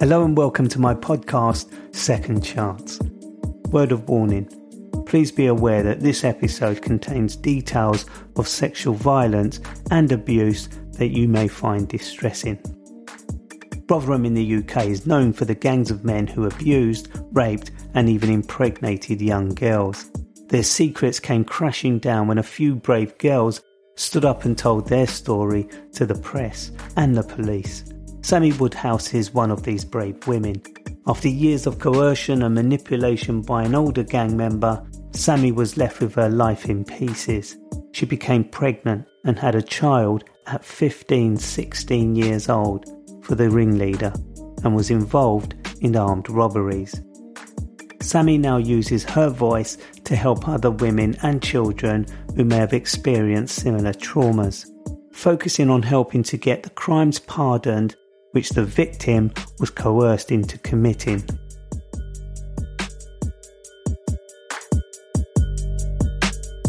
Hello and welcome to my podcast, Second Chance. Word of warning please be aware that this episode contains details of sexual violence and abuse that you may find distressing. Rotherham in the UK is known for the gangs of men who abused, raped, and even impregnated young girls. Their secrets came crashing down when a few brave girls stood up and told their story to the press and the police. Sammy Woodhouse is one of these brave women. After years of coercion and manipulation by an older gang member, Sammy was left with her life in pieces. She became pregnant and had a child at 15, 16 years old for the ringleader and was involved in armed robberies. Sammy now uses her voice to help other women and children who may have experienced similar traumas, focusing on helping to get the crimes pardoned which the victim was coerced into committing.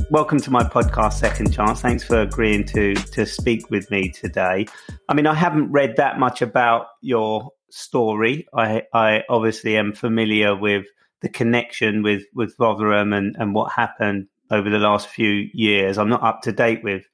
Welcome to my podcast, Second Chance. Thanks for agreeing to to speak with me today. I mean, I haven't read that much about your story. I, I obviously am familiar with the connection with with Rotherham and, and what happened over the last few years. I'm not up to date with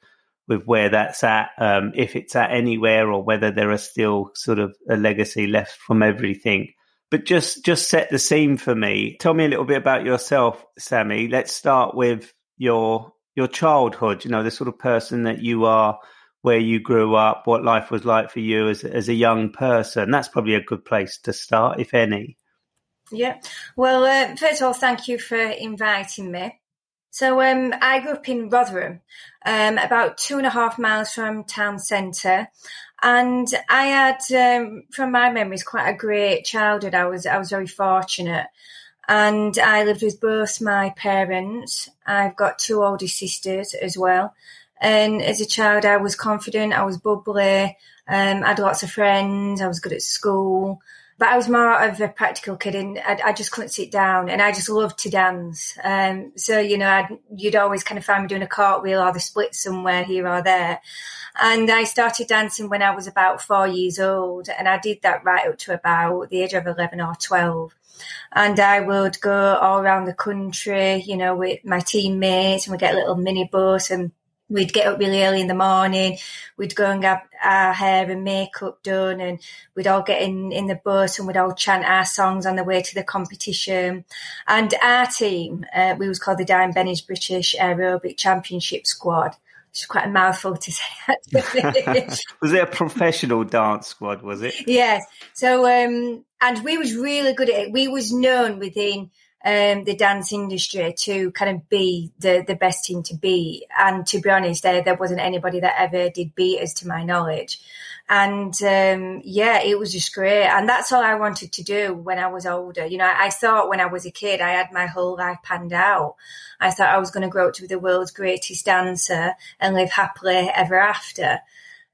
with where that's at, um, if it's at anywhere, or whether there are still sort of a legacy left from everything. But just just set the scene for me. Tell me a little bit about yourself, Sammy. Let's start with your your childhood. You know, the sort of person that you are, where you grew up, what life was like for you as as a young person. That's probably a good place to start, if any. Yeah. Well, uh, first of all, thank you for inviting me. So um, I grew up in Rotherham, um, about two and a half miles from town centre, and I had, um, from my memories, quite a great childhood. I was I was very fortunate, and I lived with both my parents. I've got two older sisters as well, and as a child, I was confident. I was bubbly. Um, I had lots of friends. I was good at school. But I was more of a practical kid and I, I just couldn't sit down and I just loved to dance. Um, so, you know, I'd, you'd always kind of find me doing a cartwheel or the split somewhere here or there. And I started dancing when I was about four years old and I did that right up to about the age of 11 or 12 and I would go all around the country, you know, with my teammates and we get a little mini bus and we'd get up really early in the morning. We'd go and get our hair and makeup done, and we'd all get in in the bus and we'd all chant our songs on the way to the competition. And our team, uh, we was called the Dime Benny's British Aerobic Championship Squad. It's quite a mouthful to say. was it a professional dance squad? Was it? Yes. So, um, and we was really good at it. We was known within um, the dance industry to kind of be the, the best team to be. And to be honest, there, there wasn't anybody that ever did beat us to my knowledge. And um, yeah, it was just great. And that's all I wanted to do when I was older. You know, I, I thought when I was a kid, I had my whole life panned out. I thought I was going to grow up to be the world's greatest dancer and live happily ever after.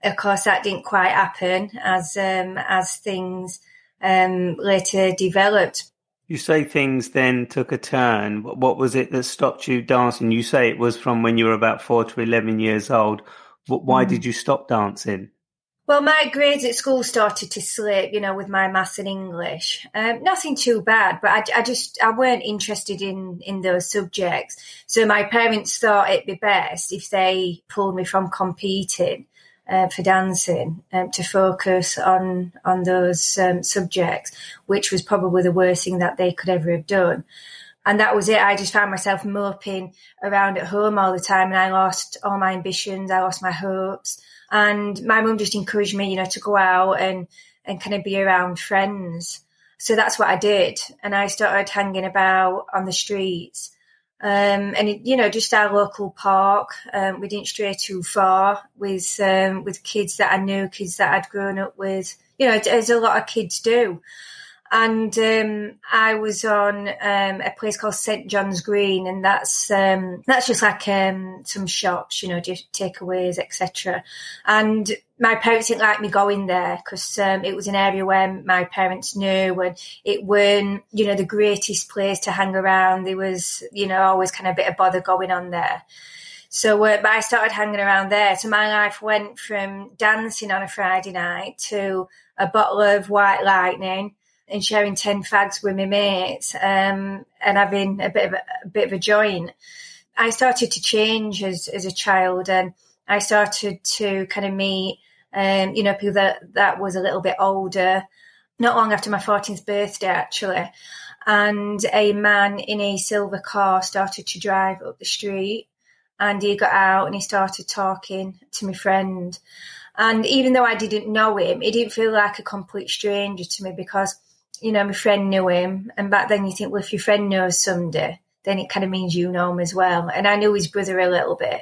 Of course, that didn't quite happen as um, as things um, later developed. You say things then took a turn. What was it that stopped you dancing? You say it was from when you were about four to 11 years old. Why mm. did you stop dancing? Well, my grades at school started to slip, you know, with my maths and English. Um, nothing too bad, but I, I, just I weren't interested in in those subjects. So my parents thought it'd be best if they pulled me from competing uh, for dancing um, to focus on on those um, subjects, which was probably the worst thing that they could ever have done. And that was it. I just found myself moping around at home all the time, and I lost all my ambitions. I lost my hopes. And my mum just encouraged me, you know, to go out and, and kind of be around friends. So that's what I did. And I started hanging about on the streets. Um, and it, you know, just our local park. Um, we didn't stray too far with um, with kids that I knew, kids that I'd grown up with. You know, as a lot of kids do and um, I was on um, a place called St John's Green, and that's um, that's just like um, some shops, you know, just takeaways, etc. And my parents didn't like me going there because um, it was an area where my parents knew, and it weren't, you know, the greatest place to hang around. There was, you know, always kind of a bit of bother going on there. So uh, I started hanging around there. So my life went from dancing on a Friday night to a bottle of White Lightning and sharing 10 fags with my mates um, and having a bit of a, a, bit of a joint. I started to change as, as a child and I started to kind of meet, um, you know, people that, that was a little bit older, not long after my 14th birthday, actually. And a man in a silver car started to drive up the street and he got out and he started talking to my friend. And even though I didn't know him, he didn't feel like a complete stranger to me because you know, my friend knew him. And back then you think, well, if your friend knows somebody, then it kind of means you know him as well. And I knew his brother a little bit.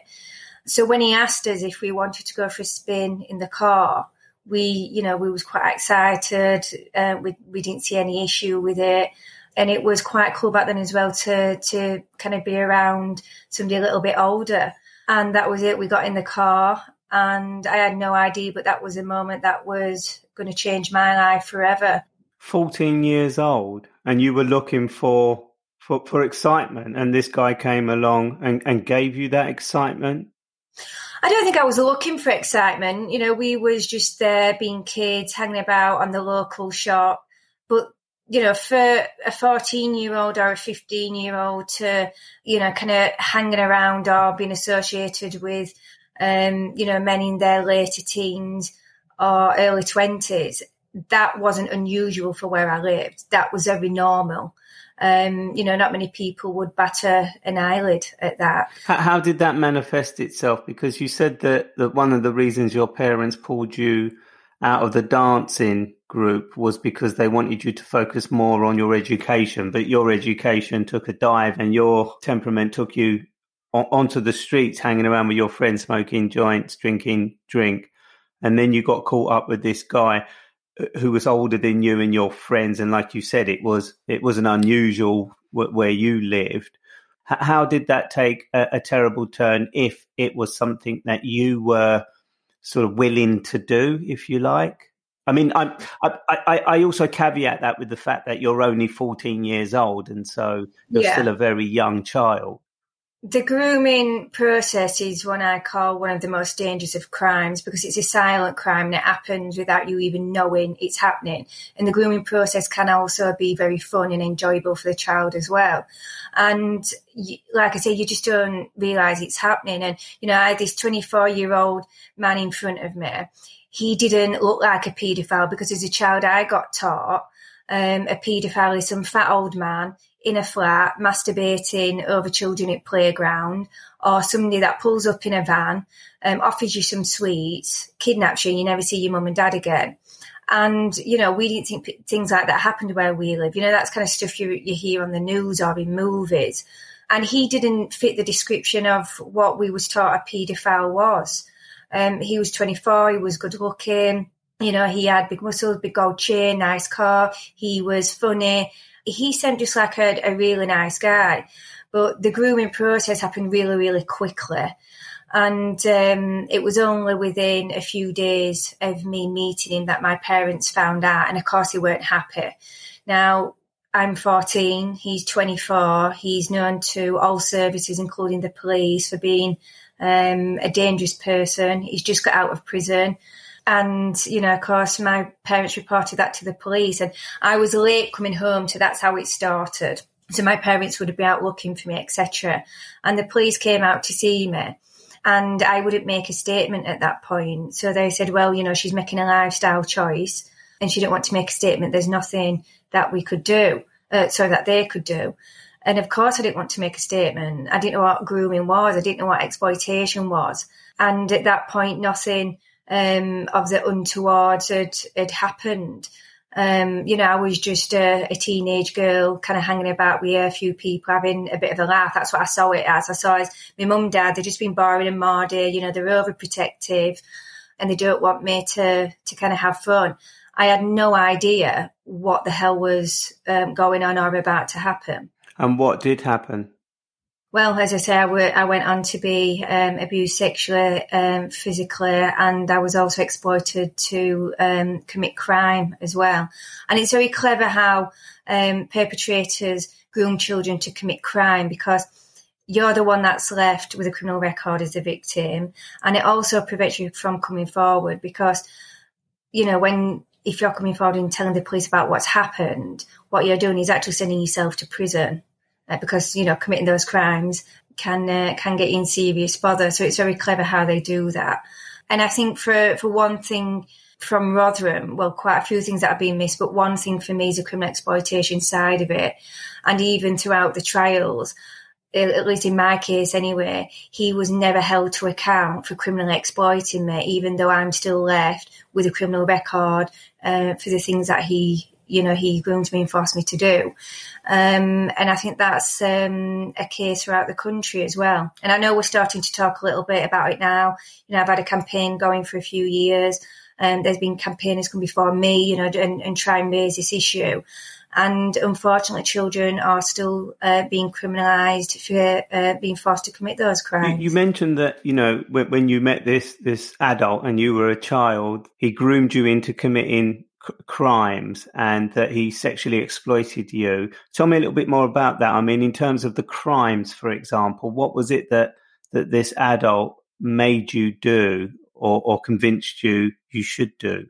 So when he asked us if we wanted to go for a spin in the car, we, you know, we was quite excited. Uh, we, we didn't see any issue with it. And it was quite cool back then as well to, to kind of be around somebody a little bit older. And that was it. We got in the car and I had no idea, but that was a moment that was going to change my life forever. 14 years old and you were looking for for, for excitement and this guy came along and, and gave you that excitement I don't think I was looking for excitement. You know, we was just there being kids, hanging about on the local shop. But, you know, for a 14 year old or a 15 year old to, you know, kind of hanging around or being associated with, um, you know, men in their later teens or early 20s, that wasn't unusual for where I lived. That was very normal. Um, you know, not many people would batter an eyelid at that. How, did that manifest itself? Because you said that, that one of the reasons your parents pulled you out of the dancing group was because they wanted you to focus more on your education, but your education took a dive and your temperament took you on, onto the streets, hanging around with your friends, smoking joints, drinking drink. And then you got caught up with this guy who was older than you and your friends, and like you said, it was it was an unusual where you lived. How did that take a, a terrible turn? If it was something that you were sort of willing to do, if you like. I mean, I, I, I also caveat that with the fact that you're only 14 years old, and so you're yeah. still a very young child. The grooming process is what I call one of the most dangerous of crimes because it's a silent crime and it happens without you even knowing it's happening. And the grooming process can also be very fun and enjoyable for the child as well. And like I say, you just don't realize it's happening. And, you know, I had this 24 year old man in front of me. He didn't look like a paedophile because as a child, I got taught um, a paedophile is some fat old man in a flat masturbating over children at playground or somebody that pulls up in a van, um, offers you some sweets, kidnaps you, and you never see your mum and dad again. And, you know, we didn't think things like that happened where we live. You know, that's kind of stuff you, you hear on the news or in movies. And he didn't fit the description of what we was taught a paedophile was. Um, he was 24, he was good looking, you know, he had big muscles, big gold chain, nice car, he was funny. He seemed just like a, a really nice guy. But the grooming process happened really, really quickly. And um, it was only within a few days of me meeting him that my parents found out. And of course, they weren't happy. Now, I'm 14, he's 24. He's known to all services, including the police, for being um, a dangerous person. He's just got out of prison. And, you know, of course, my parents reported that to the police. And I was late coming home, so that's how it started. So my parents would be out looking for me, etc. And the police came out to see me. And I wouldn't make a statement at that point. So they said, well, you know, she's making a lifestyle choice and she didn't want to make a statement. There's nothing that we could do, uh, so that they could do. And of course, I didn't want to make a statement. I didn't know what grooming was. I didn't know what exploitation was. And at that point, nothing um, of the untoward had, had happened. Um, you know, I was just a, a, teenage girl kind of hanging about with a few people having a bit of a laugh. That's what I saw it as. I saw it as my mum and dad, they've just been boring and mardy, you know, they're overprotective and they don't want me to, to kind of have fun. I had no idea what the hell was um, going on or about to happen. And what did happen? Well, as I say, I went on to be um, abused sexually, um, physically, and I was also exploited to um, commit crime as well. And it's very clever how um, perpetrators groom children to commit crime because you're the one that's left with a criminal record as a victim, and it also prevents you from coming forward because, you know, when if you're coming forward and telling the police about what's happened, what you're doing is actually sending yourself to prison uh, because you know committing those crimes can uh, can get in serious bother. So it's very clever how they do that. And I think for for one thing from Rotherham, well, quite a few things that have been missed, but one thing for me is the criminal exploitation side of it, and even throughout the trials. At least in my case, anyway, he was never held to account for criminally exploiting me, even though I'm still left with a criminal record uh, for the things that he you know, he groomed me and forced me to do. Um, and I think that's um, a case throughout the country as well. And I know we're starting to talk a little bit about it now. You know, I've had a campaign going for a few years. and there's been campaigners come before me, you know, and, and try and raise this issue. And unfortunately, children are still uh, being criminalised for uh, being forced to commit those crimes. You, you, mentioned that you know when, when you met this this adult and you were a child, he groomed you into committing crimes and that he sexually exploited you. Tell me a little bit more about that. I mean, in terms of the crimes, for example, what was it that that this adult made you do or, or convinced you you should do?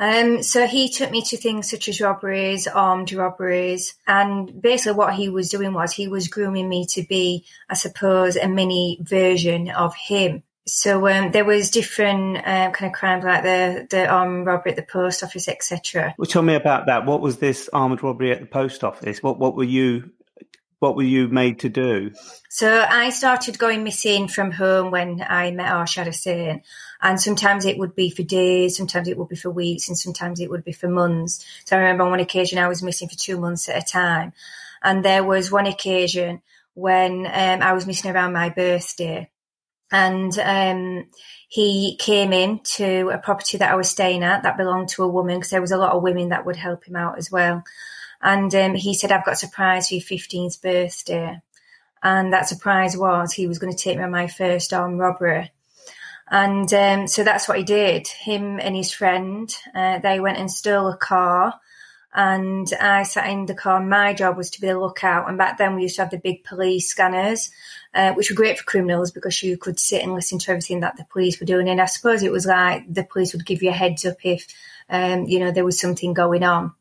Um, so he took me to things such as robberies, armed robberies, and basically what he was doing was he was grooming me to be, I suppose, a mini version of him. So um, there was different um, kind of crimes like the the armed robbery at the post office, etc. Well, tell me about that. What was this armed robbery at the post office? What what were you what were you made to do? So I started going missing from home when I met Arshad Hussain. And sometimes it would be for days, sometimes it would be for weeks, and sometimes it would be for months. So I remember on one occasion I was missing for two months at a time. And there was one occasion when um, I was missing around my birthday and um, he came in to a property that I was staying at that belonged to a woman because there was a lot of women that would help him out as well. And um, he said, "I've got a surprise for your fifteenth birthday," and that surprise was he was going to take me on my first armed robbery. And um, so that's what he did. Him and his friend, uh, they went and stole a car and I sat in the car. My job was to be the lookout. And back then we used to have the big police scanners, uh, which were great for criminals because you could sit and listen to everything that the police were doing. And I suppose it was like the police would give you a heads up if, um, you know, there was something going on.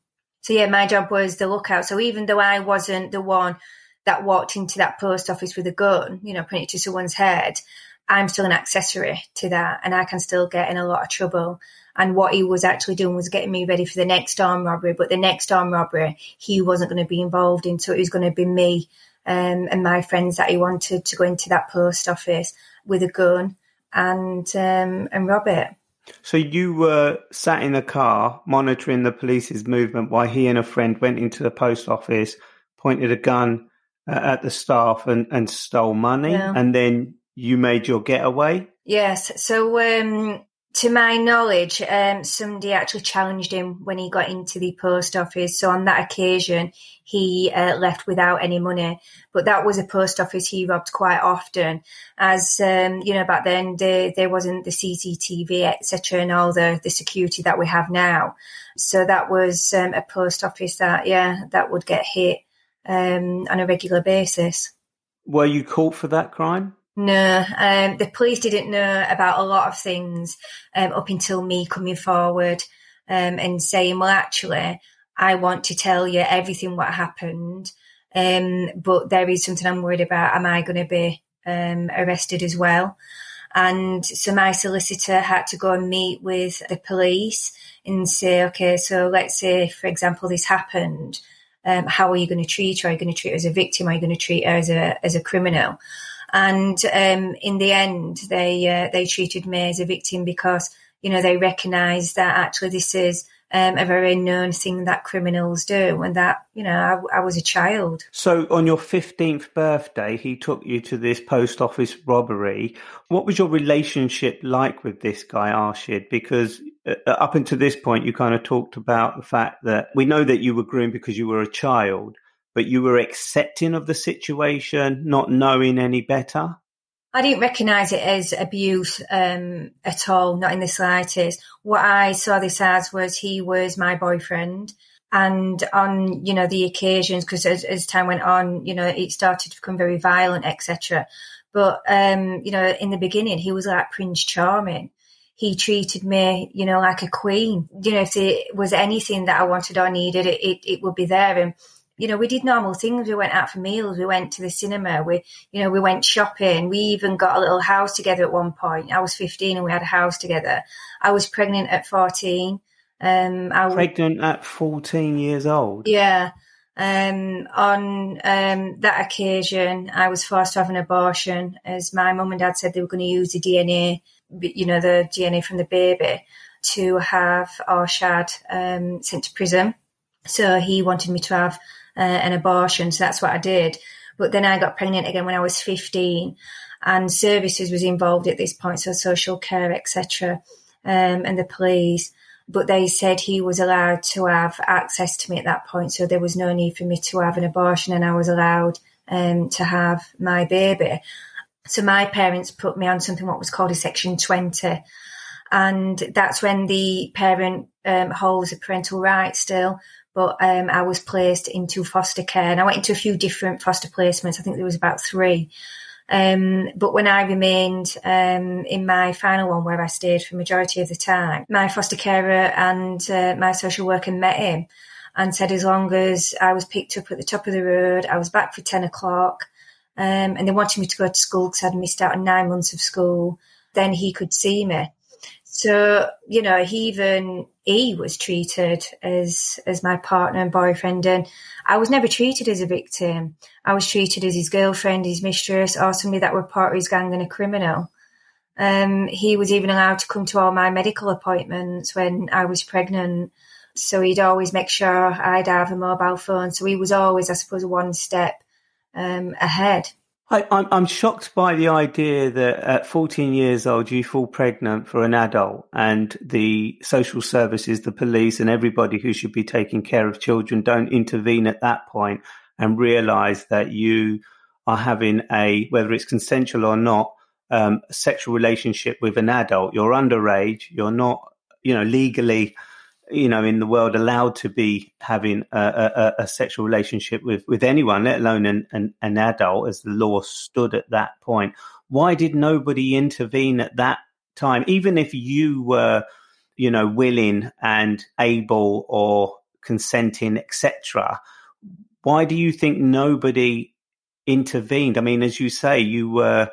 So yeah, my job was the lookout. So even though I wasn't the one that walked into that post office with a gun, you know, pointing to someone's head, I'm still an accessory to that and I can still get in a lot of trouble. And what he was actually doing was getting me ready for the next armed robbery. But the next armed robbery, he wasn't going to be involved in. So it was going to be me um, and my friends that he wanted to go into that post office with a gun and um, and rob it. So you were sat in the car monitoring the police's movement while he and a friend went into the post office, pointed a gun uh, at the staff and, and stole money, yeah. and then you made your getaway. Yes. So um, to my knowledge, um, somebody actually challenged him when he got into the post office. So on that occasion, he uh, left without any money. But that was a post office he robbed quite often, as um, you know. Back then, there, there wasn't the CCTV, etc., and all the the security that we have now. So that was um, a post office that, yeah, that would get hit um, on a regular basis. Were you caught for that crime? No, um, the police didn't know about a lot of things um, up until me coming forward um, and saying, "Well, actually, I want to tell you everything what happened, um, but there is something I'm worried about. Am I going to be um, arrested as well?" And so my solicitor had to go and meet with the police and say, "Okay, so let's say, for example, this happened. Um, how are you going to treat her? Are you going to treat her as a victim? Are you going to treat her as a as a criminal?" And um, in the end, they uh, they treated me as a victim because you know they recognised that actually this is um, a very known thing that criminals do, and that you know I, I was a child. So on your fifteenth birthday, he took you to this post office robbery. What was your relationship like with this guy Arshad? Because uh, up until this point, you kind of talked about the fact that we know that you were groomed because you were a child but you were accepting of the situation, not knowing any better? I didn't recognise it as abuse um, at all, not in the slightest. What I saw this as was he was my boyfriend. And on, you know, the occasions, because as, as, time went on, you know, it started to become very violent, etc. But, um, you know, in the beginning, he was like Prince Charming. He treated me, you know, like a queen. You know, if there was anything that I wanted or needed, it, it, it would be there. And you know, we did normal things. We went out for meals. We went to the cinema. We, you know, we went shopping. We even got a little house together at one point. I was 15 and we had a house together. I was pregnant at 14. Um, I was pregnant at 14 years old. Yeah. Um, on um, that occasion, I was forced to have an abortion as my mum and dad said they were going to use the DNA, you know, the DNA from the baby to have Arshad um, sent to prison. So he wanted me to have uh, an abortion. So that's what I did. But then I got pregnant again when I was 15 and services was involved at this point. So social care, etc. Um, and the police. But they said he was allowed to have access to me at that point. So there was no need for me to have an abortion and I was allowed um, to have my baby. So my parents put me on something what was called a section 20. And that's when the parent um, holds a parental right still, but um, I was placed into foster care and I went into a few different foster placements. I think there was about three. Um, but when I remained um, in my final one, where I stayed for majority of the time, my foster carer and uh, my social worker met him and said as long as I was picked up at the top of the road, I was back for ten o'clock, um, and they wanted me to go to school because I'd missed out on nine months of school, then he could see me. So, you know, he even he was treated as as my partner and boyfriend and I was never treated as a victim. I was treated as his girlfriend, his mistress, or somebody that were part of his gang and a criminal. Um, he was even allowed to come to all my medical appointments when I was pregnant. So he'd always make sure I'd have a mobile phone. So he was always, I suppose, one step um, ahead. I, I'm, I'm shocked by the idea that at 14 years old you fall pregnant for an adult, and the social services, the police, and everybody who should be taking care of children don't intervene at that point and realise that you are having a whether it's consensual or not um, sexual relationship with an adult. You're underage. You're not, you know, legally you know, in the world allowed to be having a, a, a sexual relationship with, with anyone, let alone an, an, an adult, as the law stood at that point. Why did nobody intervene at that time, even if you were, you know, willing and able or consenting, etc.? Why do you think nobody intervened? I mean, as you say, you were,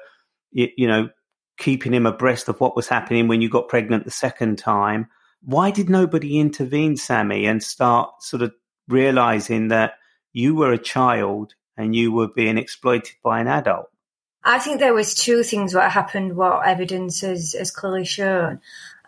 you, you know, keeping him abreast of what was happening when you got pregnant the second time why did nobody intervene, Sammy, and start sort of realizing that you were a child and you were being exploited by an adult? I think there was two things what happened, what evidence has, has clearly shown.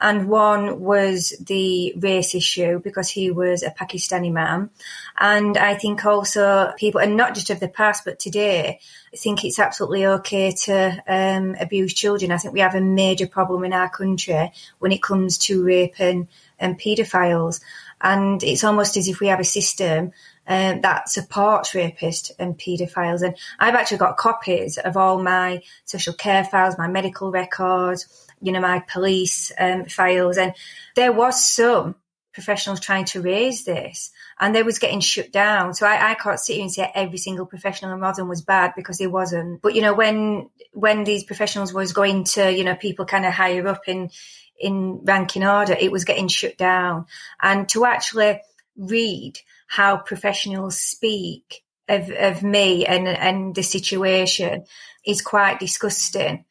And one was the race issue because he was a Pakistani man. And I think also people, and not just of the past, but today, I think it's absolutely okay to um, abuse children. I think we have a major problem in our country when it comes to rape and, and paedophiles. And it's almost as if we have a system um, that supports rapists and paedophiles. And I've actually got copies of all my social care files, my medical records, you know, my police um, files. And there was some professionals trying to raise this and they was getting shut down. So I, I can't sit here and say every single professional in Rotherham was bad because it wasn't. But, you know, when, when these professionals was going to, you know, people kind of higher up in, in ranking order, it was getting shut down. And to actually read how professionals speak of, of me and, and the situation is quite disgusting.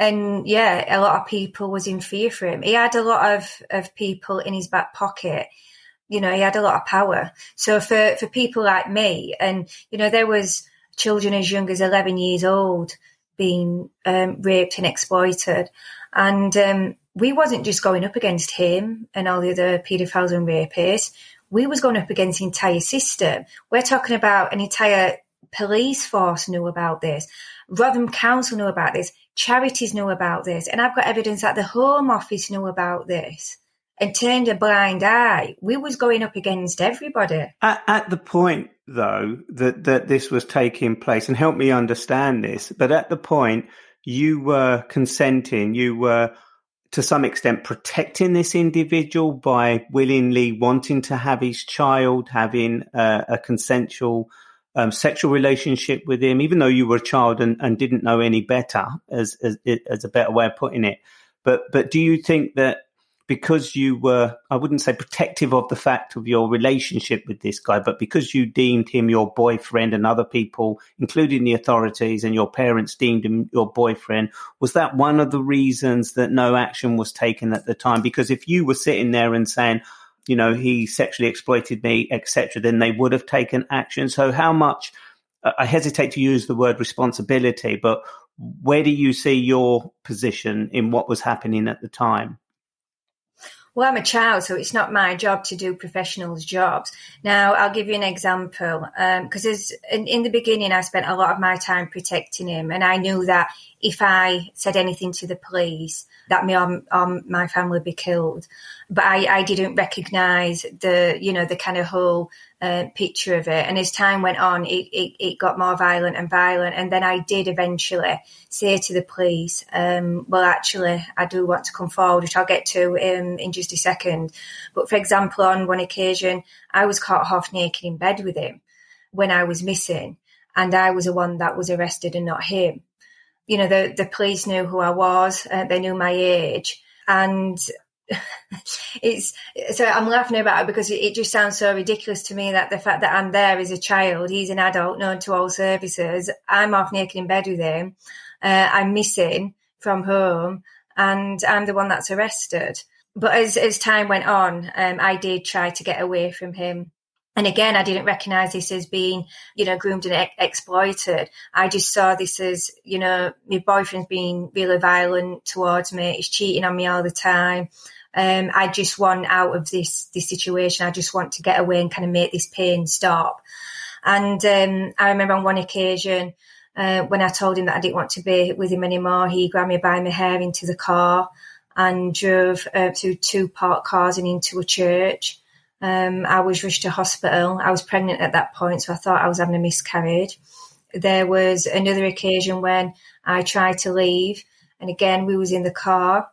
And yeah, a lot of people was in fear for him. He had a lot of, of people in his back pocket. You know, he had a lot of power. So for, for people like me, and, you know, there was children as young as 11 years old being um, raped and exploited. And um, we wasn't just going up against him and all the other paedophiles and rapists. We was going up against the entire system. We're talking about an entire police force knew about this. Rotherham Council know about this. Charities know about this. And I've got evidence that the Home Office know about this and turned a blind eye. We was going up against everybody. At, at, the point, though, that, that this was taking place, and help me understand this, but at the point you were consenting, you were to some extent protecting this individual by willingly wanting to have his child having a, a consensual um, sexual relationship with him, even though you were a child and, and didn't know any better, as, as as a better way of putting it. But but do you think that because you were, I wouldn't say protective of the fact of your relationship with this guy, but because you deemed him your boyfriend and other people, including the authorities and your parents deemed him your boyfriend, was that one of the reasons that no action was taken at the time? Because if you were sitting there and saying, you know, he sexually exploited me, etc., then they would have taken action. So how much, I hesitate to use the word responsibility, but where do you see your position in what was happening at the time? Well, I'm a child, so it's not my job to do professionals' jobs. Now, I'll give you an example because um, in, in, the beginning, I spent a lot of my time protecting him, and I knew that if I said anything to the police, that me or, or my family would be killed. But I, I didn't recognise the, you know, the kind of whole uh, picture of it. And as time went on, it, it, it, got more violent and violent. And then I did eventually say to the police, um, well, actually, I do want to come forward, which I'll get to um, in just a second. But for example, on one occasion, I was caught half naked in bed with him when I was missing. And I was the one that was arrested and not him you know, the, the police knew who I was, uh, they knew my age. And it's so I'm laughing about it because it, just sounds so ridiculous to me that the fact that I'm there as a child, he's an adult known to all services, I'm half naked in bed with him, uh, I'm missing from home, and I'm the one that's arrested. But as as time went on, um, I did try to get away from him and again, I didn't recognize this as being, you know, groomed and ex- exploited. I just saw this as, you know, my boyfriend's being really violent towards me. He's cheating on me all the time. Um, I just want out of this, this situation. I just want to get away and kind of make this pain stop. And, um, I remember on one occasion, uh, when I told him that I didn't want to be with him anymore, he grabbed me by my hair into the car and drove uh, through two parked cars and into a church. Um, I was rushed to hospital. I was pregnant at that point, so I thought I was having a miscarriage. There was another occasion when I tried to leave, and again we was in the car,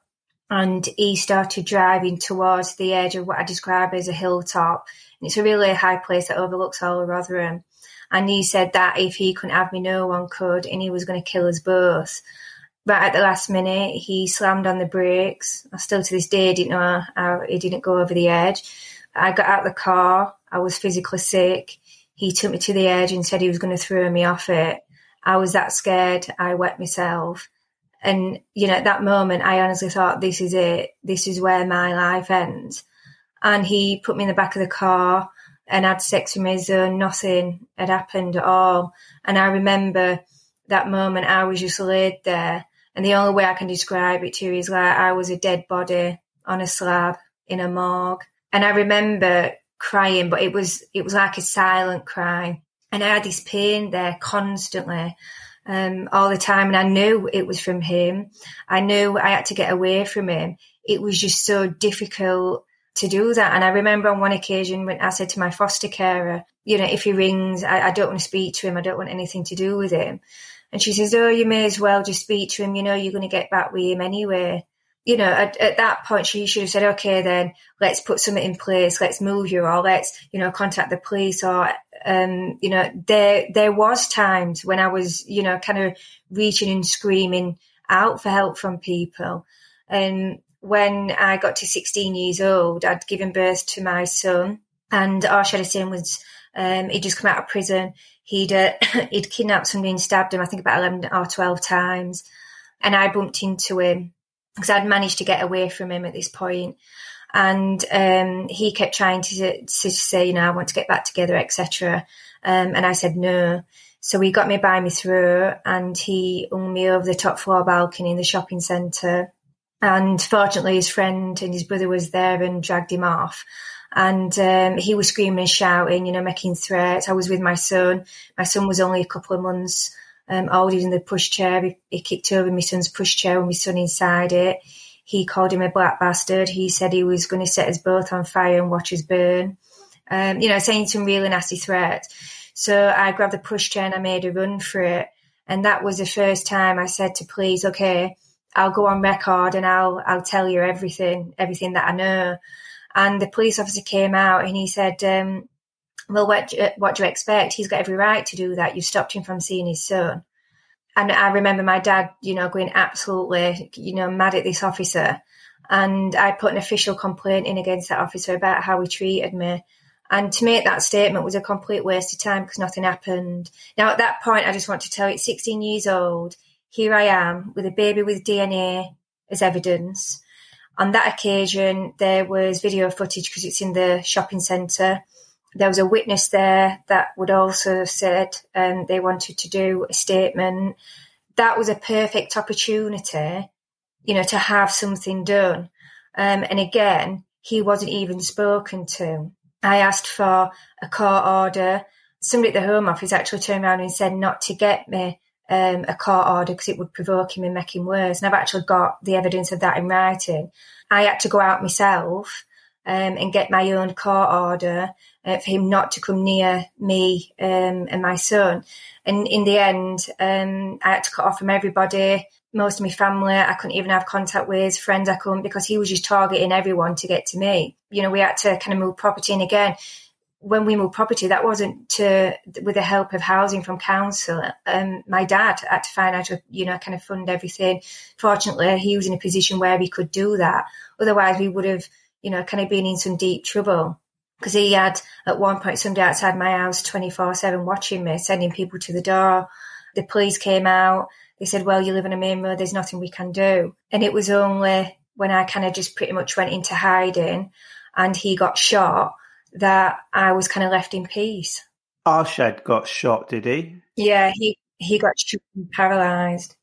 and he started driving towards the edge of what I describe as a hilltop. And it's a really high place that overlooks all of Rotherham. And he said that if he couldn't have me, no one could, and he was going to kill us both. But at the last minute, he slammed on the brakes. I still to this day didn't know how he didn't go over the edge I got out of the car. I was physically sick. He took me to the edge and said he was going to throw me off it. I was that scared. I wet myself. And, you know, at that moment, I honestly thought, this is it. This is where my life ends. And he put me in the back of the car and had sex with me as though nothing had happened at all. And I remember that moment, I was just laid there. And the only way I can describe it to you is like I was a dead body on a slab in a morgue. And I remember crying, but it was it was like a silent cry. And I had this pain there constantly, um, all the time. And I knew it was from him. I knew I had to get away from him. It was just so difficult to do that. And I remember on one occasion when I said to my foster carer, you know, if he rings, I, I don't want to speak to him. I don't want anything to do with him. And she says, Oh, you may as well just speak to him. You know, you're going to get back with him anyway. You know, at, at, that point, she should have said, okay, then let's put something in place. Let's move you or let's, you know, contact the police or, um, you know, there, there was times when I was, you know, kind of reaching and screaming out for help from people. And when I got to 16 years old, I'd given birth to my son and Arshad Hussain was, um, he'd just come out of prison he'd uh, he'd kidnapped somebody and stabbed him. I think about eleven or twelve times, and I bumped into him because I'd managed to get away from him at this point. And um, he kept trying to, to, say, you know, I want to get back together, etc. Um, and I said no. So he got me by me through, and he hung me over the top floor balcony in the shopping centre. And fortunately, his friend and his brother was there and dragged him off and um, he was screaming and shouting, you know, making threats. I was with my son. My son was only a couple of months um, old. Was in the pushchair. He, he kicked over my son's pushchair with my son inside it. He called him a black bastard. He said he was going to set us both on fire and watch us burn. Um, you know, saying some really nasty threats. So I grabbed the pushchair and I made a run for it. And that was the first time I said to police, okay, I'll go on record and I'll I'll tell you everything, everything that I know. And the police officer came out and he said, um, well, what, what do you expect? He's got every right to do that. You stopped him from seeing his son. And I remember my dad, you know, going absolutely, you know, mad at this officer. And I put an official complaint in against that officer about how he treated me. And to make that statement was a complete waste of time because nothing happened. Now, at that point, I just want to tell you, 16 years old, here I am with a baby with DNA as evidence on that occasion, there was video footage because it's in the shopping centre. There was a witness there that would also said um, they wanted to do a statement. That was a perfect opportunity, you know, to have something done. Um, and again, he wasn't even spoken to. I asked for a court order. Somebody at the Home Office actually turned around and said not to get me um, a court order because it would provoke him and make him worse. And I've actually got the evidence of that in writing. I had to go out myself um, and get my own court order uh, for him not to come near me um, and my son. And in the end, um, I had to cut off from everybody, most of my family. I couldn't even have contact with friends. I couldn't because he was just targeting everyone to get to me. You know, we had to kind of move property. And again, when we moved property, that wasn't to with the help of housing from council. Um, my dad had to find out you know kind of fund everything. Fortunately, he was in a position where he could do that. Otherwise, we would have you know kind of been in some deep trouble because he had at one point somebody outside my house twenty four seven watching me, sending people to the door. The police came out. They said, "Well, you live in a main road. There's nothing we can do." And it was only when I kind of just pretty much went into hiding, and he got shot that I was kind of left in peace. Arshad got shot, did he? Yeah, he he got shot and paralysed.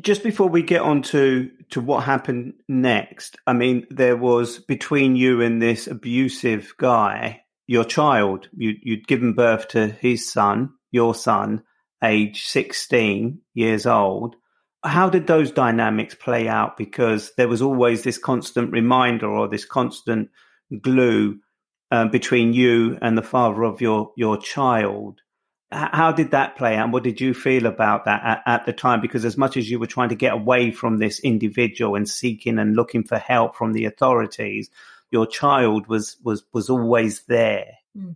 Just before we get on to, to what happened next, I mean, there was between you and this abusive guy, your child, you, you'd given birth to his son, your son, age 16 years old. How did those dynamics play out? Because there was always this constant reminder or this constant glue um, between you and the father of your your child. How did that play out? And what did you feel about that at, at, the time? Because as much as you were trying to get away from this individual and seeking and looking for help from the authorities, your child was was was always there. Hmm.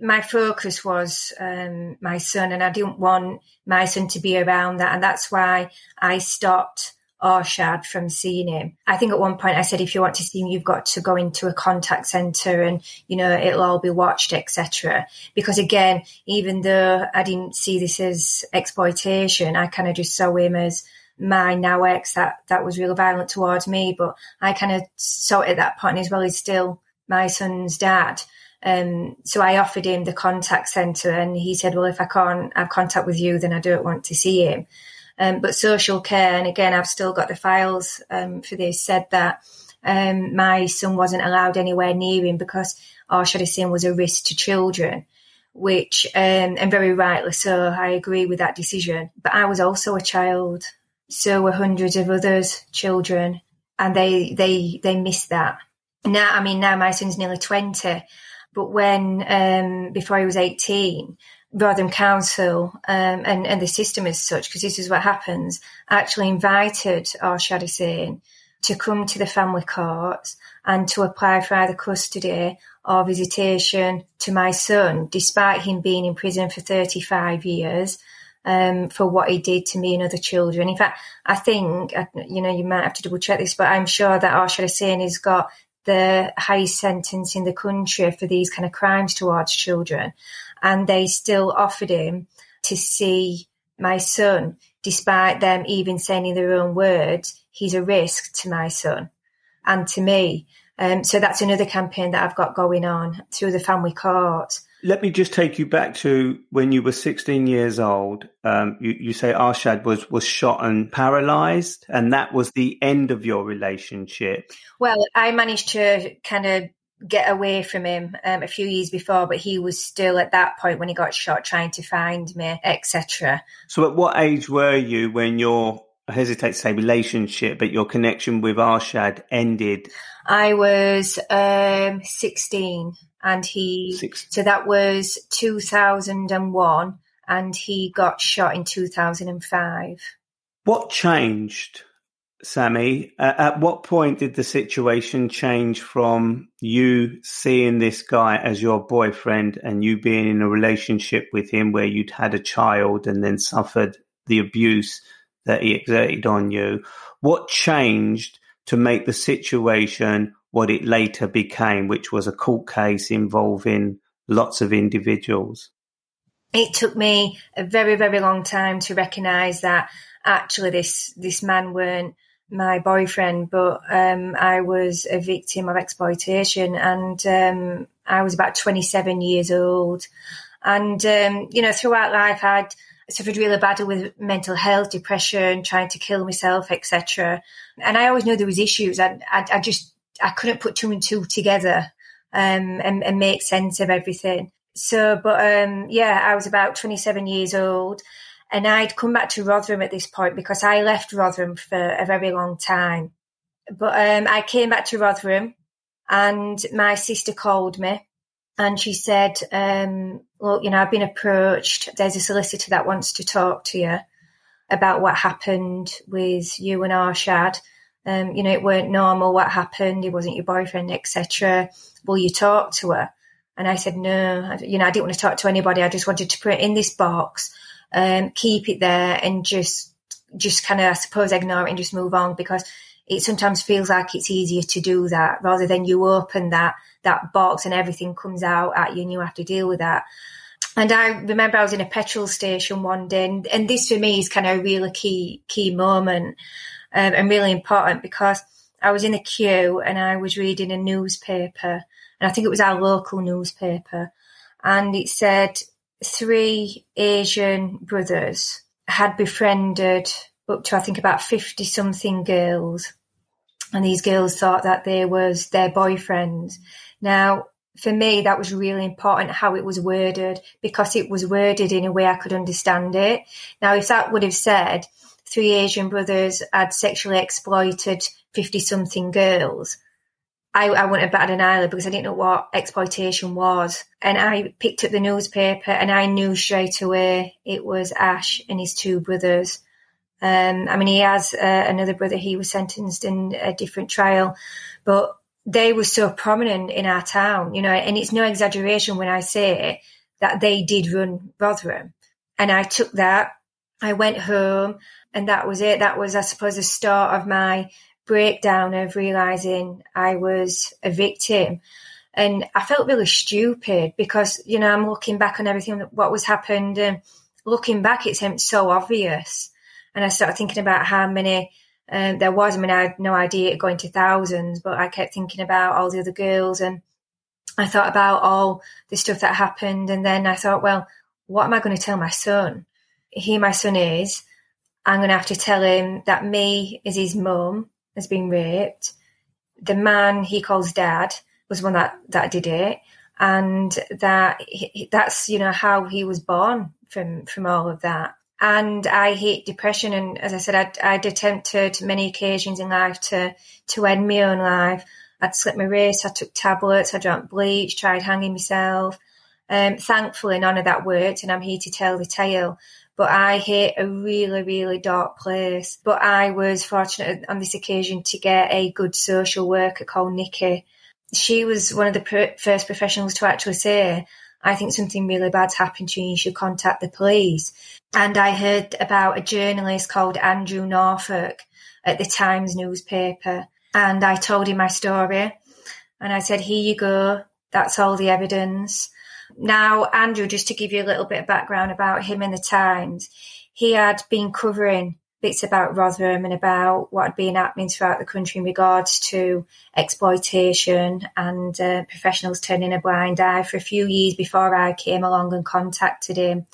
My focus was um, my son, and I didn't want my son to be around that, and that's why I stopped Arshad from seeing him. I think at one point I said, if you want to see him, you've got to go into a contact center and, you know, it'll all be watched, etc. Because again, even though I didn't see this as exploitation, I kind of just saw him as my now ex that, that was really violent towards me. But I kind of saw it at that point as well. He's still my son's dad. Um, so I offered him the contact centre, and he said, "Well, if I can't have contact with you, then I don't want to see him." Um, but social care, and again, I've still got the files um, for this, said that um, my son wasn't allowed anywhere near him because, say, was a risk to children. Which, um, and very rightly so, I agree with that decision. But I was also a child, so were hundreds of others, children, and they they they missed that. Now, I mean, now my son's nearly twenty, but when um, before he was eighteen, Rotherham Council um, and, and the system as such, because this is what happens, actually invited our Arshad Hussain to come to the family courts and to apply for either custody or visitation to my son, despite him being in prison for 35 years um, for what he did to me and other children. In fact, I think, you know, you might have to double check this, but I'm sure that Arshad Hussain has got the highest sentence in the country for these kind of crimes towards children and they still offered him to see my son, despite them even saying in their own words, he's a risk to my son and to me. Um, so that's another campaign that I've got going on through the family court. Let me just take you back to when you were 16 years old. Um, you, you, say Arshad was, was shot and paralyzed, and that was the end of your relationship. Well, I managed to kind of get away from him um, a few years before, but he was still at that point when he got shot trying to find me, etc. So, at what age were you when your I hesitate to say relationship, but your connection with Arshad ended? I was um, 16 and he, Six. so that was 2001 and he got shot in 2005. What changed Sammy, uh, at what point did the situation change from you seeing this guy as your boyfriend and you being in a relationship with him where you'd had a child and then suffered the abuse that he exerted on you? What changed to make the situation what it later became, which was a court case involving lots of individuals? It took me a very, very long time to recognise that actually this this man weren't my boyfriend, but um, I was a victim of exploitation, and um, I was about 27 years old. And um, you know, throughout life, I'd suffered really badly with mental health, depression, trying to kill myself, etc. And I always knew there was issues. I, I, I just I couldn't put two and two together um, and, and, make sense of everything. So, but um, yeah, I was about 27 years old and I'd come back to Rotherham at this point because I left Rotherham for a very long time. But um, I came back to Rotherham and my sister called me and she said, um, Look, you know, I've been approached. There's a solicitor that wants to talk to you about what happened with you and Arshad. Um, you know, it weren't normal what happened. It wasn't your boyfriend, etc. Will you talk to her? And I said, no, you know, I didn't want to talk to anybody. I just wanted to put it in this box um, keep it there and just just kind of I suppose ignore it and just move on because it sometimes feels like it's easier to do that rather than you open that that box and everything comes out at you and you have to deal with that. And I remember I was in a petrol station one day, and, and this for me is kind of a really key key moment um, and really important because I was in a queue and I was reading a newspaper, and I think it was our local newspaper, and it said three Asian brothers had befriended up to I think about fifty something girls, and these girls thought that they was their boyfriends. Now, for me, that was really important how it was worded because it was worded in a way I could understand it. Now, if that would have said three Asian brothers had sexually exploited fifty something girls, I, I wouldn't have batted an eyelid because I didn't know what exploitation was. And I picked up the newspaper and I knew straight away it was Ash and his two brothers. Um, I mean, he has uh, another brother, he was sentenced in a different trial, but they were so prominent in our town, you know, and it's no exaggeration when I say it that they did run Rotherham. And I took that, I went home, and that was it. That was, I suppose, the start of my breakdown of realizing I was a victim. And I felt really stupid because, you know, I'm looking back on everything, what was happened and looking back, it seemed so obvious. And I started thinking about how many um, there was. I mean, I had no idea it going to thousands, but I kept thinking about all the other girls and I thought about all the stuff that happened. And then I thought, well, what am I going to tell my son? He, my son is, I'm going to have to tell him that me is his mum has been raped. The man he calls dad was one that, that did it. And that that's, you know, how he was born from, from all of that. And I hate depression. And as I said, I'd, I'd attempted many occasions in life to, to end my own life. I'd slipped my wrist, I took tablets, I drank bleach, tried hanging myself. Um, thankfully, none of that worked, and I'm here to tell the tale. But I hit a really, really dark place. But I was fortunate on this occasion to get a good social worker called Nikki. She was one of the first professionals to actually say, I think something really bad's happened to you, you should contact the police. And I heard about a journalist called Andrew Norfolk at the Times newspaper. And I told him my story. And I said, here you go. That's all the evidence. Now, Andrew, just to give you a little bit of background about him in the Times, he had been covering bits about Rotherham and about what had been happening throughout the country in regards to exploitation and uh, professionals turning a blind eye for a few years before I came along and contacted him.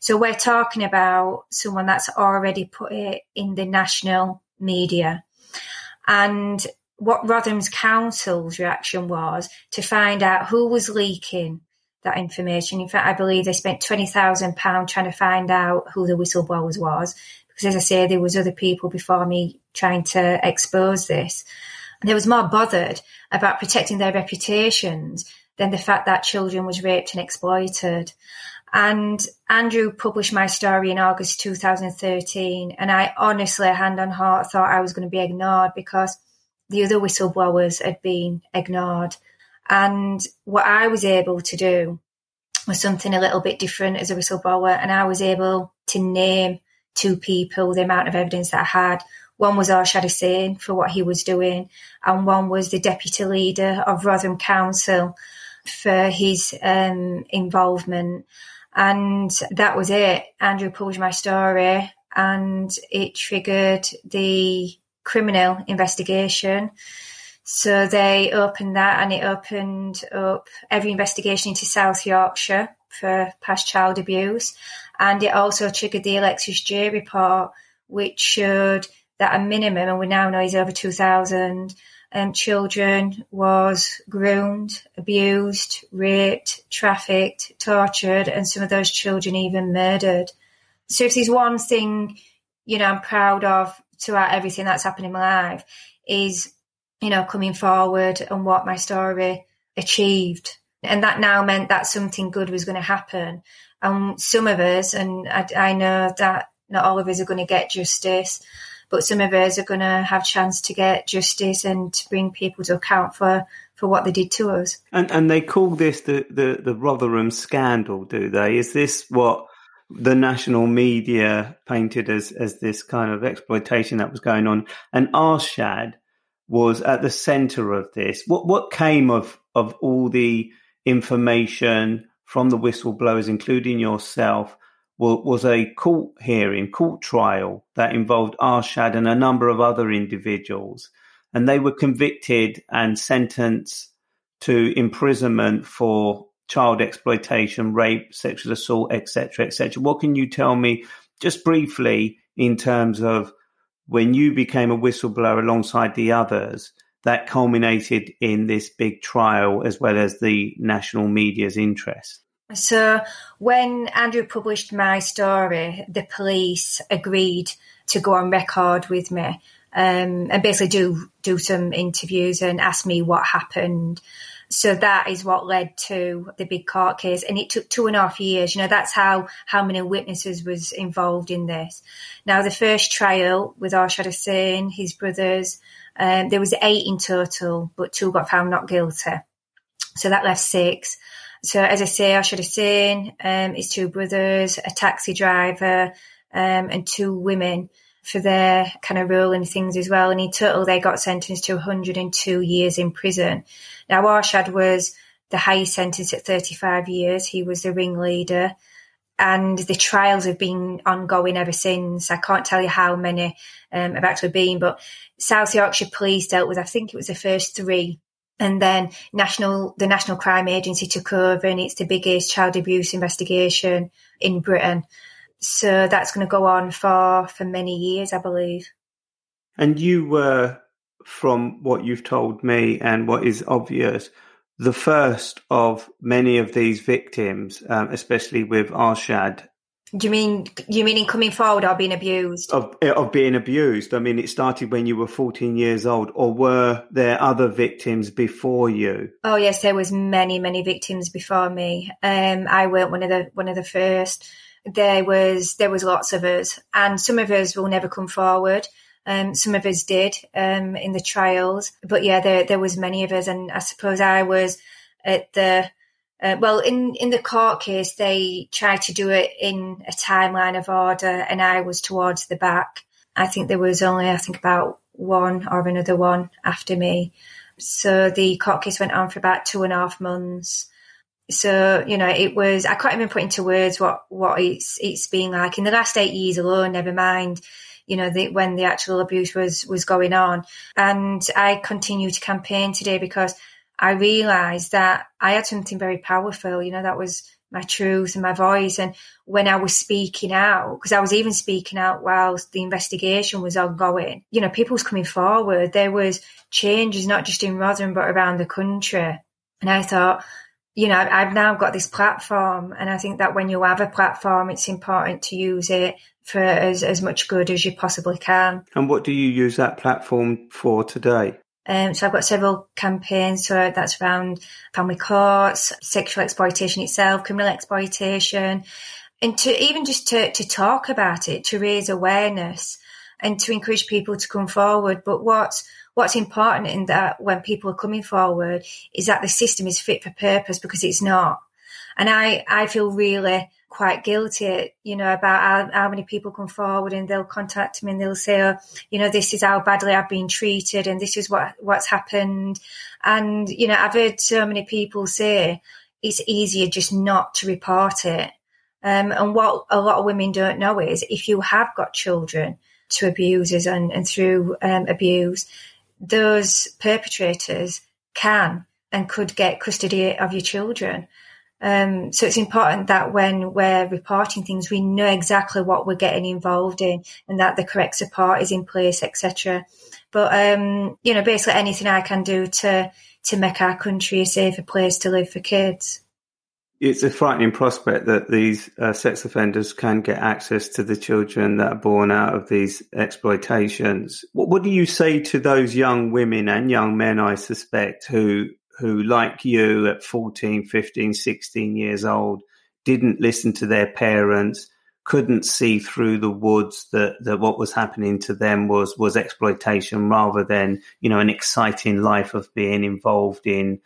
So we're talking about someone that's already put it in the national media. And what Rotherham's Council's reaction was to find out who was leaking that information. In fact, I believe they spent £20,000 trying to find out who the whistleblowers was. Because as I say, there was other people before me trying to expose this. And they was more bothered about protecting their reputations than the fact that children was raped and exploited. And Andrew published my story in August 2013. And I honestly, hand on heart, thought I was going to be ignored because the other whistleblowers had been ignored. And what I was able to do was something a little bit different as a whistleblower. And I was able to name two people, the amount of evidence that I had. One was Arshad Hussain for what he was doing, and one was the deputy leader of Rotherham Council for his um, involvement. And that was it. Andrew pulled my story and it triggered the criminal investigation. So they opened that and it opened up every investigation into South Yorkshire for past child abuse. And it also triggered the Alexis Jay report, which showed that a minimum, and we now know is over 2,000, um, children was groomed, abused, raped, trafficked, tortured, and some of those children even murdered. So if there's one thing, you know, I'm proud of throughout everything that's happened in my life is, you know, coming forward and what my story achieved. And that now meant that something good was going to happen. And some of us, and I, I know that not all of us are going to get justice, but some of us are going to have chance to get justice and to bring people to account for for what they did to us. And and they call this the the, the Rotherham scandal, do they? Is this what the national media painted as as this kind of exploitation that was going on? And Arshad was at the centre of this. What what came of of all the information from the whistleblowers, including yourself, was a court hearing, court trial that involved Arshad and a number of other individuals. And they were convicted and sentenced to imprisonment for child exploitation, rape, sexual assault, etc., etc. What can you tell me just briefly in terms of when you became a whistleblower alongside the others that culminated in this big trial as well as the national media's interest? So when Andrew published my story, the police agreed to go on record with me um, and basically do do some interviews and ask me what happened. So that is what led to the big court case, and it took two and a half years. You know, that's how how many witnesses was involved in this. Now, the first trial with Arshad Hussain, his brothers, um, there was eight in total, but two got found not guilty. So that left six. So as I say, Arshad Hussain, um, his two brothers, a taxi driver, um, and two women for their kind of role in things as well. And in total, they got sentenced to 102 years in prison. Now, Arshad was the highest sentence at 35 years. He was the ringleader. And the trials have been ongoing ever since. I can't tell you how many um, have actually been, but South Yorkshire Police dealt with, I think it was the first three And then national, the National Crime Agency took over and it's the biggest child abuse investigation in Britain. So that's going to go on for, for many years, I believe. And you were, from what you've told me and what is obvious, the first of many of these victims, um, especially with Arshad do you mean you mean in coming forward or being abused? Of of being abused. I mean, it started when you were fourteen years old, or were there other victims before you? Oh yes, there was many many victims before me. Um, I weren't one of the one of the first. There was there was lots of us, and some of us will never come forward. Um, some of us did um, in the trials, but yeah, there there was many of us, and I suppose I was at the uh, well, in, in the court case, they tried to do it in a timeline of order, and I was towards the back. I think there was only, I think, about one or another one after me. So the court case went on for about two and a half months. So you know, it was I can't even put into words what what it's it's been like in the last eight years alone. Never mind, you know, the, when the actual abuse was was going on. And I continue to campaign today because I realized that I had something very powerful, you know, that was my truth and my voice. And when I was speaking out, because I was even speaking out whilst the investigation was ongoing, you know, people was coming forward. There was changes, not just in Rotherham, but around the country. And I thought, you know, I've now got this platform. And I think that when you have a platform, it's important to use it for as, as much good as you possibly can. And what do you use that platform for today? Um, so I've got several campaigns. So that's around family courts, sexual exploitation itself, criminal exploitation, and to even just to, to talk about it, to raise awareness and to encourage people to come forward. But what's, what's important in that when people are coming forward is that the system is fit for purpose because it's not. And I, I feel really quite guilty, you know, about how, how, many people come forward and they'll contact me and they'll say, oh, you know, this is how badly I've been treated and this is what, what's happened. And, you know, I've heard so many people say it's easier just not to report it. Um, and what a lot of women don't know is if you have got children to abusers and, and through um, abuse, those perpetrators can and could get custody of your children. Um, so it's important that when we're reporting things, we know exactly what we're getting involved in and that the correct support is in place, etc. But um, you know, basically anything I can do to to make our country a safer place to live for kids. It's a frightening prospect that these uh, sex offenders can get access to the children that are born out of these exploitations. What, what do you say to those young women and young men, I suspect, who who, like you at 14, 15, 16 years old, didn't listen to their parents, couldn't see through the woods that, that what was happening to them was, was exploitation rather than, you know, an exciting life of being involved in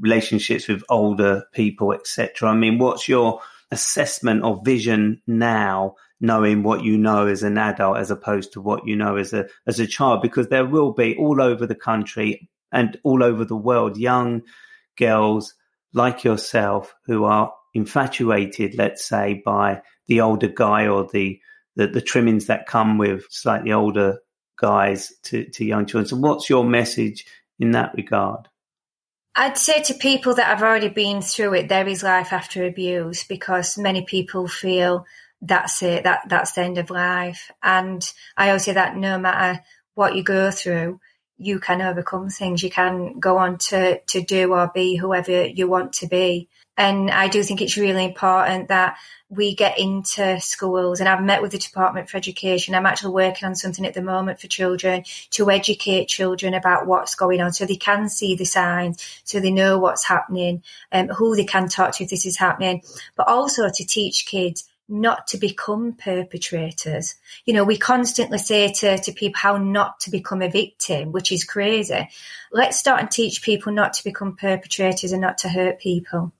relationships with older people, etc. I mean, what's your assessment or vision now knowing what you know as an adult as opposed to what you know as a as a child because there will be all over the country and all over the world, young girls like yourself who are infatuated, let's say, by the older guy or the, the, the trimmings that come with slightly older guys to, to young children. So what's your message in that regard? I'd say to people that have already been through it, there is life after abuse because many people feel that's it, that that's the end of life. And I always say that no matter what you go through, you can overcome things. You can go on to, to do or be whoever you want to be. And I do think it's really important that we get into schools and I've met with the Department for Education. I'm actually working on something at the moment for children to educate children about what's going on so they can see the signs, so they know what's happening, and um, who they can talk to if this is happening, but also to teach kids not to become perpetrators. You know, we constantly say to, to people how not to become a victim, which is crazy. Let's start and teach people not to become perpetrators and not to hurt people.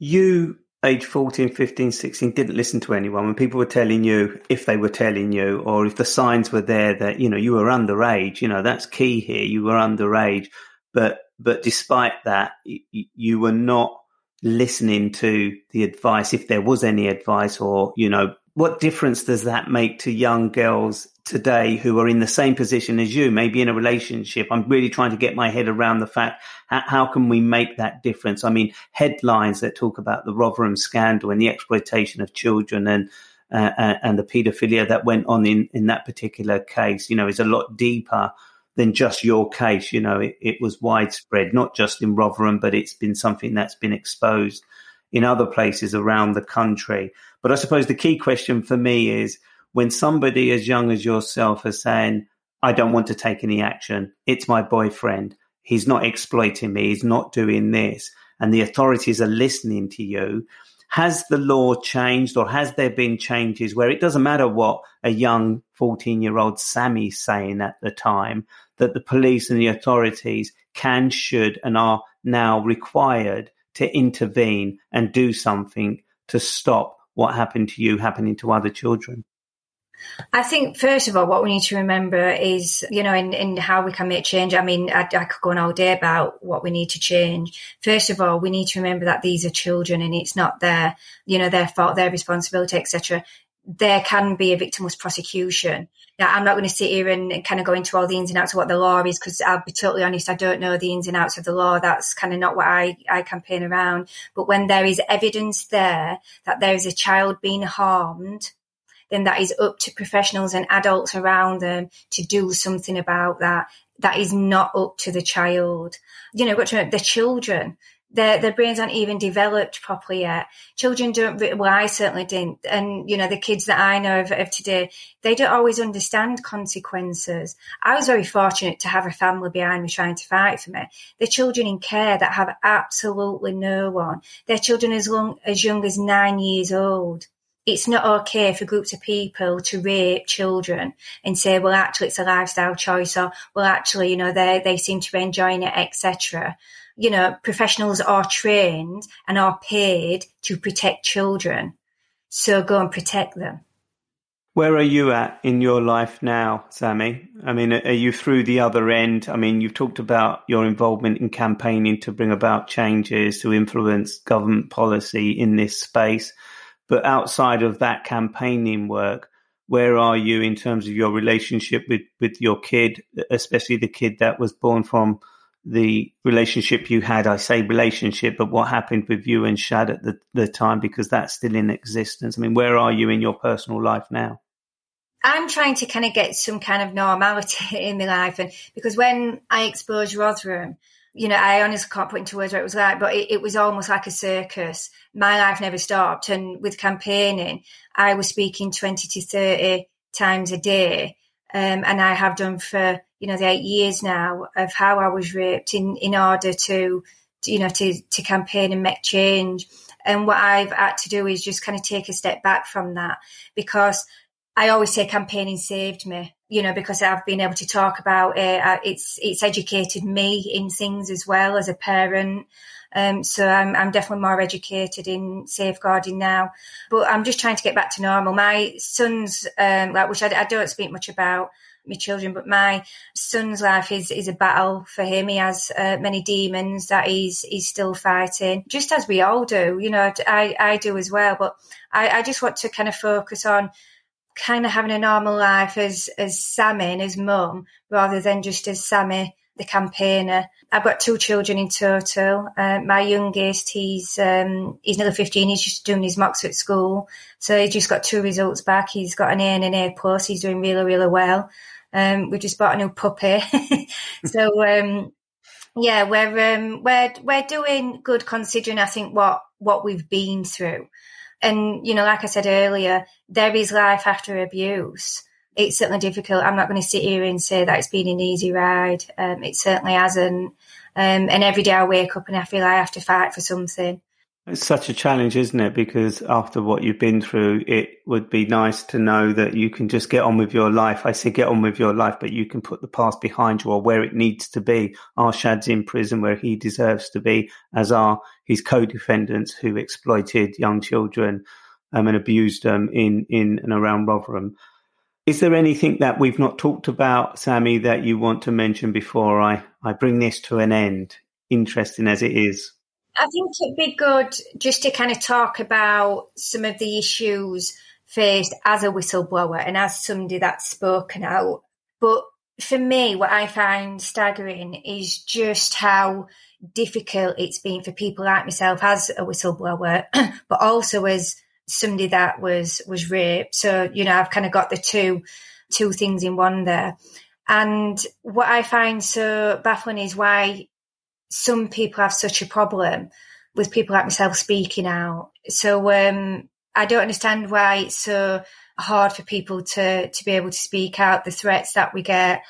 You, age 14, 15, 16, didn't listen to anyone when people were telling you, if they were telling you, or if the signs were there that, you know, you were underage, you know, that's key here. You were underage. But, but despite that, you, you were not listening to the advice, if there was any advice, or, you know, what difference does that make to young girls today who are in the same position as you, maybe in a relationship? I'm really trying to get my head around the fact how, can we make that difference? I mean, headlines that talk about the Rotherham scandal and the exploitation of children and uh, uh and the paedophilia that went on in, in that particular case, you know, is a lot deeper than just your case. You know, it, it was widespread, not just in Rotherham, but it's been something that's been exposed in other places around the country. But I suppose the key question for me is when somebody as young as yourself is saying, I don't want to take any action, it's my boyfriend, he's not exploiting me, he's not doing this, and the authorities are listening to you. Has the law changed or has there been changes where it doesn't matter what a young 14 year old Sammy's saying at the time, that the police and the authorities can, should, and are now required to intervene and do something to stop what happened to you happening to other children? I think, first of all, what we need to remember is, you know, in, in how we can make change. I mean, I, I, could go on all day about what we need to change. First of all, we need to remember that these are children and it's not their, you know, their fault, their responsibility, etc there can be a victimless prosecution. Now, I'm not going to sit here and kind of go into all the ins and outs of what the law is because I'll be totally honest, I don't know the ins and outs of the law. That's kind of not what I, I campaign around. But when there is evidence there that there is a child being harmed, then that is up to professionals and adults around them to do something about that. That is not up to the child. You know, remember the children their their brains aren't even developed properly yet. Children don't. Well, I certainly didn't, and you know the kids that I know of, of, today, they don't always understand consequences. I was very fortunate to have a family behind me trying to fight for me. The children in care that have absolutely no one. Their children as long as young as nine years old. It's not okay for groups of people to rape children and say, well, actually, it's a lifestyle choice, or well, actually, you know, they they seem to be enjoying it, etc you know, professionals are trained and are paid to protect children. So go and protect them. Where are you at in your life now, Sammy? I mean, are you through the other end? I mean, you've talked about your involvement in campaigning to bring about changes to influence government policy in this space. But outside of that campaigning work, where are you in terms of your relationship with, with your kid, especially the kid that was born from the relationship you had. I say relationship, but what happened with you and Shad at the, the time, because that's still in existence. I mean, where are you in your personal life now? I'm trying to kind of get some kind of normality in my life. And because when I exposed Rotherham, you know, I honestly can't put into words what it was like, but it, it, was almost like a circus. My life never stopped. And with campaigning, I was speaking 20 to 30 times a day. Um, and I have done for you know the eight years now of how I was raped in in order to, to you know to to campaign and make change. And what I've had to do is just kind of take a step back from that because I always say campaigning saved me, you know, because I've been able to talk about it. It's it's educated me in things as well as a parent. Um, so I'm, I'm definitely more educated in safeguarding now, but I'm just trying to get back to normal. My son's, um, like, which I, I don't speak much about my children, but my son's life is, is a battle for him. He has uh, many demons that he's, he's still fighting, just as we all do, you know, I, I do as well. But I, I just want to kind of focus on kind of having a normal life as, as Sammy and his mum rather than just as Sammy the campaigner. I've got two children in total. Uh, my youngest, he's um, he's nearly fifteen. He's just doing his mocks at school, so he just got two results back. He's got an A and an A plus. He's doing really really well. Um, we just bought a new puppy, so um, yeah, we're um, we're we're doing good considering I think what what we've been through. And you know, like I said earlier, there is life after abuse it's certainly difficult. I'm not going to sit here and say that it's been an easy ride. Um, it certainly hasn't. Um, and every day I wake up and I feel I have to fight for something. It's such a challenge, isn't it? Because after what you've been through, it would be nice to know that you can just get on with your life. I say get on with your life, but you can put the past behind you or where it needs to be. Arshad's in prison where he deserves to be, as are his co-defendants who exploited young children um, and abused them in, in and around Rotherham. Is there anything that we've not talked about, Sammy, that you want to mention before I, I bring this to an end, interesting as it is? I think it'd be good just to kind of talk about some of the issues faced as a whistleblower and as somebody that's spoken out. But for me, what I find staggering is just how difficult it's been for people like myself as a whistleblower, but also as somebody that was was raped. So you know, I've kind of got the two two things in one there. And what I find so baffling is why some people have such a problem with people like myself speaking out. So um, I don't understand why it's so hard for people to to be able to speak out the threats that we get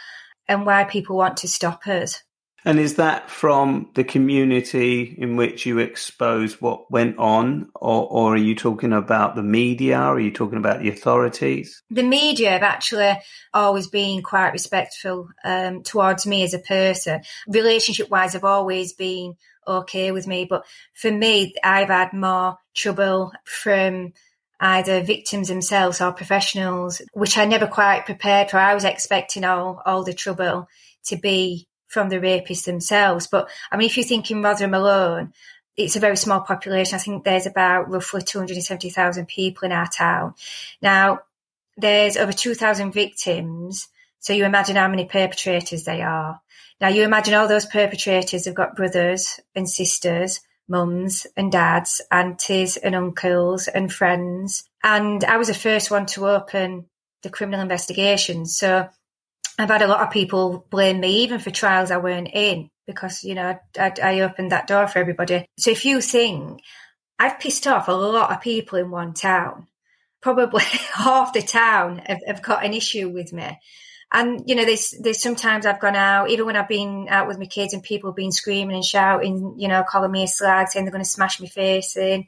and why people want to stop us. And is that from the community in which you expose what went on, or, or, are you talking about the media? Are you talking about the authorities? The media have actually always been quite respectful um, towards me as a person. Relationship wise, have always been okay with me. But for me, I've had more trouble from either victims themselves or professionals, which I never quite prepared for. I was expecting all, all the trouble to be from the rapists themselves. But I mean, if you think in Rotherham alone, it's a very small population. I think there's about roughly 270,000 people in our town. Now, there's over 2,000 victims. So you imagine how many perpetrators they are. Now you imagine all those perpetrators have got brothers and sisters, mums and dads, aunties and uncles and friends. And I was the first one to open the criminal investigation. So I've had a lot of people blame me even for trials I weren't in because, you know, I, I opened that door for everybody. So if you think I've pissed off a lot of people in one town, probably half the town have, have got an issue with me. And you know, there's there's sometimes I've gone out, even when I've been out with my kids, and people have been screaming and shouting, you know, calling me a slag, saying they're going to smash my face in.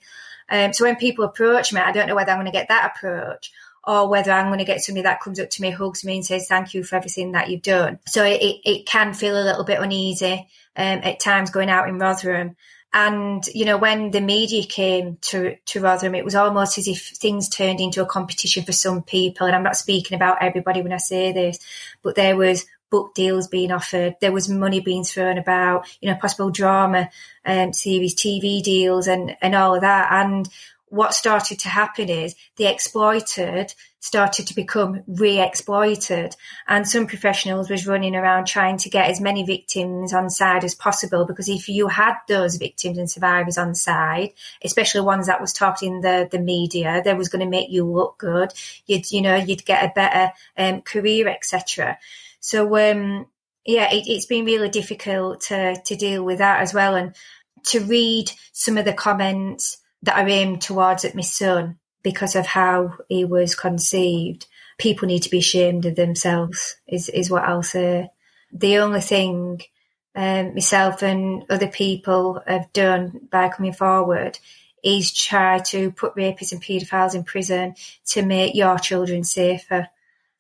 Um, so when people approach me, I don't know whether I'm going to get that approach or whether I'm going to get somebody that comes up to me, hugs me, and says thank you for everything that you've done. So it, it can feel a little bit uneasy um, at times going out in Rotherham. And, you know, when the media came to, to Rotherham, it was almost as if things turned into a competition for some people. And I'm not speaking about everybody when I say this, but there was book deals being offered. There was money being thrown about, you know, possible drama um, series, TV deals and, and all of that. And what started to happen is the exploited started to become re-exploited. And some professionals was running around trying to get as many victims on side as possible because if you had those victims and survivors on side especially ones that was talked in the, the media that was going to make you look good. You'd you know you'd get a better um, career etc so um, yeah it, it's been really difficult to to deal with that as well. And to read some of the comments that are aimed towards at my son because of how he was conceived. People need to be ashamed of themselves, is, is what I'll say. The only thing um, myself and other people have done by coming forward is try to put rapists and paedophiles in prison to make your children safer.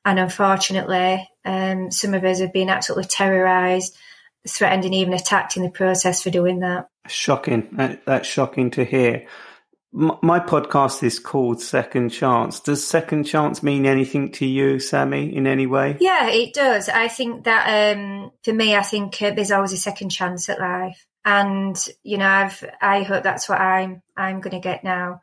And unfortunately, um, some of us have been absolutely terrorised, threatened, and even attacked in the process for doing that. Shocking. That's shocking to hear my podcast is called Second Chance. Does Second Chance mean anything to you, Sammy, in any way? Yeah, it does. I think that um, for me, I think uh, there's always a second chance at life, and you know, I've I hope that's what I'm I'm going to get now.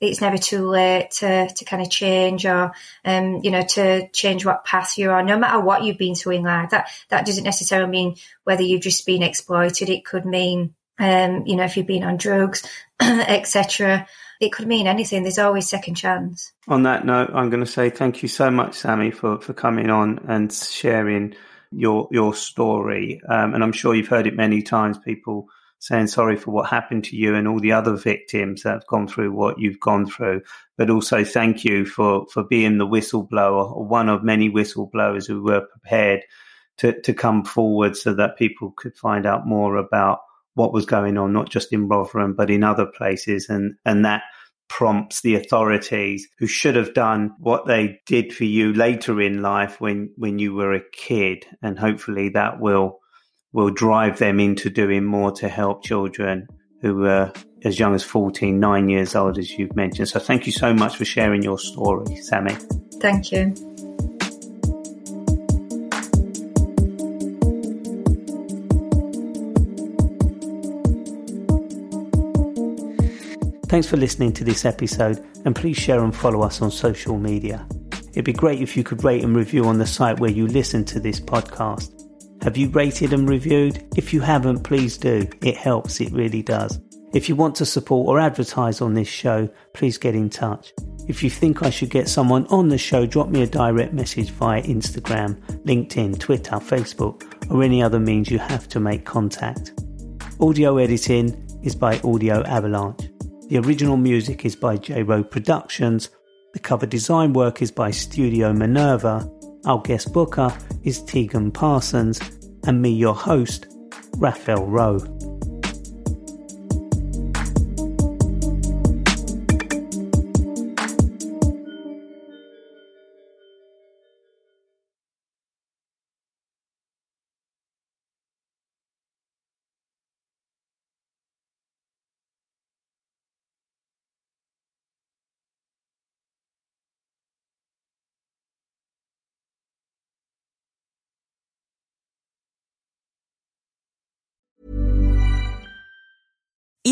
It's never too late to to kind of change or um, you know to change what path you're on, no matter what you've been through in life. That that doesn't necessarily mean whether you've just been exploited. It could mean um, you know, if you've been on drugs, etc. It could mean anything. There's always second chance. On that note, I'm going to say thank you so much, Sammy, for, for coming on and sharing your your story. Um, and I'm sure you've heard it many times. People saying sorry for what happened to you and all the other victims that have gone through what you've gone through. But also thank you for for being the whistleblower, or one of many whistleblowers who were prepared to to come forward so that people could find out more about what was going on, not just in Rotherham, but in other places. And, and that prompts the authorities who should have done what they did for you later in life when, when you were a kid. And hopefully that will, will drive them into doing more to help children who were as young as 14, nine years old, as you've mentioned. So thank you so much for sharing your story, Sammy. Thank you. Thanks for listening to this episode and please share and follow us on social media. It'd be great if you could rate and review on the site where you listen to this podcast. Have you rated and reviewed? If you haven't, please do. It helps, it really does. If you want to support or advertise on this show, please get in touch. If you think I should get someone on the show, drop me a direct message via Instagram, LinkedIn, Twitter, Facebook, or any other means you have to make contact. Audio editing is by Audio Avalanche. The original music is by J Row Productions. The cover design work is by Studio Minerva. Our guest booker is Tegan Parsons, and me, your host, Raphael Rowe.